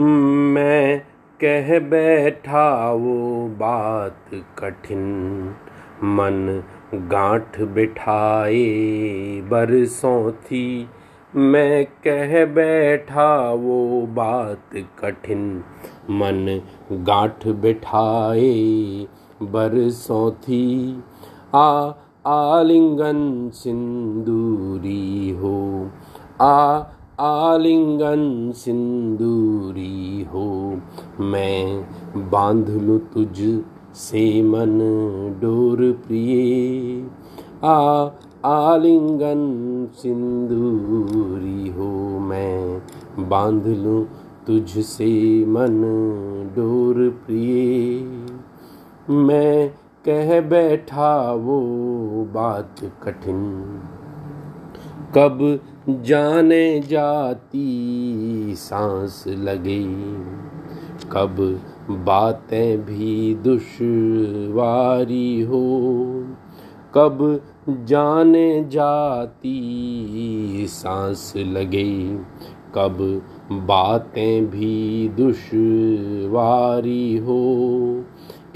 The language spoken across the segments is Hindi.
मैं कह बैठा वो बात कठिन। मन गांठ बिठाए, बरसों थी। मैं कह बैठा वो बात कठिन। मन गांठ बिठाए, बरसों थी। आ आलिंगन सिंदूरी हो, आ आलिंगन सिंदूरी हो, मैं बाँध लूँ तुझ से मन डोर प्रिय। आ, आलिंगन सिंदूरी हो, मैं बाँध लूँ तुझ से मन डोर प्रिय। मैं कह बैठा वो बात कठिन कब जाने जाती सांस लगे? कब बातें भी दुश्वारी हो? कब जाने जाती सांस लगे? कब बातें भी दुश्वारी हो?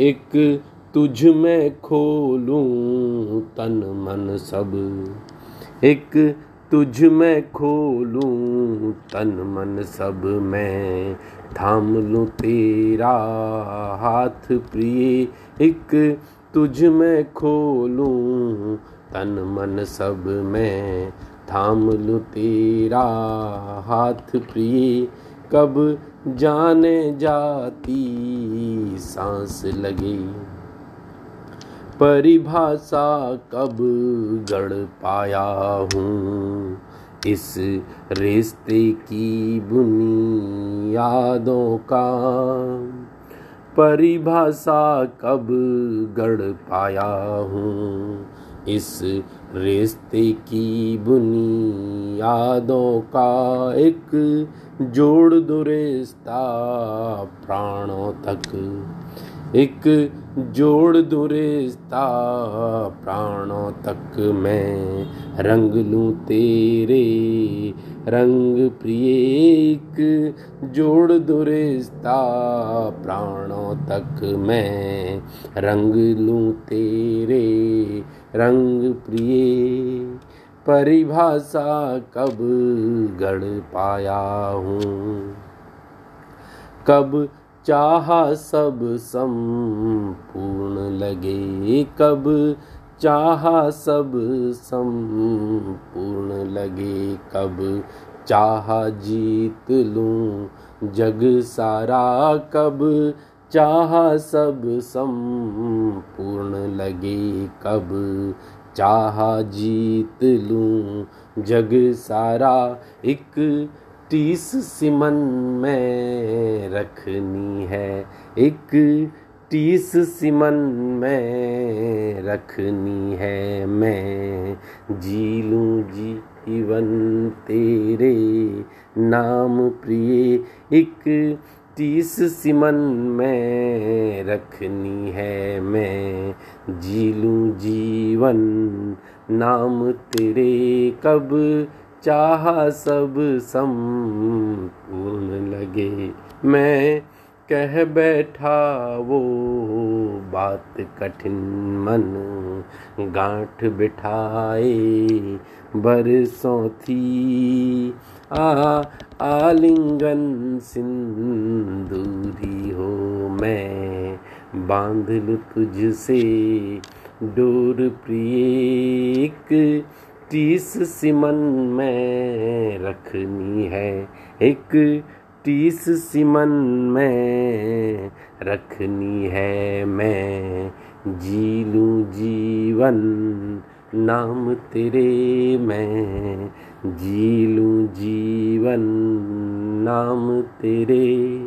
एक तुझ में खोलूं तन मन सब। एक तुझ में खोलूं, तन मन सब मैं थाम लूँ तेरा हाथ प्रिय। एक तुझ में खोलूं, तन मन सब मैं थाम लूँ तेरा हाथ प्रिय। कब जाने जाती सांस लगे परिभाषा कब गढ़ पाया हूँ? इस रिश्ते की बुनियादों का परिभाषा कब गढ़ पाया हूँ? इस रिश्ते की बुनियादों का एक जोड़ दो रिश्ता प्राणों तक। एक जोड़ दो रिश्ता प्राणों तक मैं रंग लूँ तेरे। रंग प्रिय एक जोड़ दो रिश्ता प्राणों तक मैं रंग लूँ तेरे। रंग प्रिय, परिभाषा कब गढ़ पाया हूँ? कब चाहा सब संपूर्ण लगे। कब चाहा सब संपूर्ण लगे? कब चाहा जीत लूँ जग सारा? कब चाहा सब संपूर्ण लगे? कब चाहा जीत लूँ जग सारा? एक टीस सिमन में रखनी है। एक टीस सिमन में रखनी है। मैं जी लूँ जीवन तेरे नाम प्रिय। एक तीस सिमन में रखनी है। मैं जी लूँ जीवन नाम तेरे। कब चाह सब संपूर्ण लगे। मैं कह बैठा वो बात कठिन मन गांठ बिठाए बरसों थी आ, आलिंगन सिंदूरी हो मैं बाँध लू तुझसे डोर प्रिय टीस सिमन में रखनी है। एक टीस सिमन में रखनी है मैं। जी लूँ जीवन नाम तेरे मैं। जी लूँ जीवन नाम तेरे।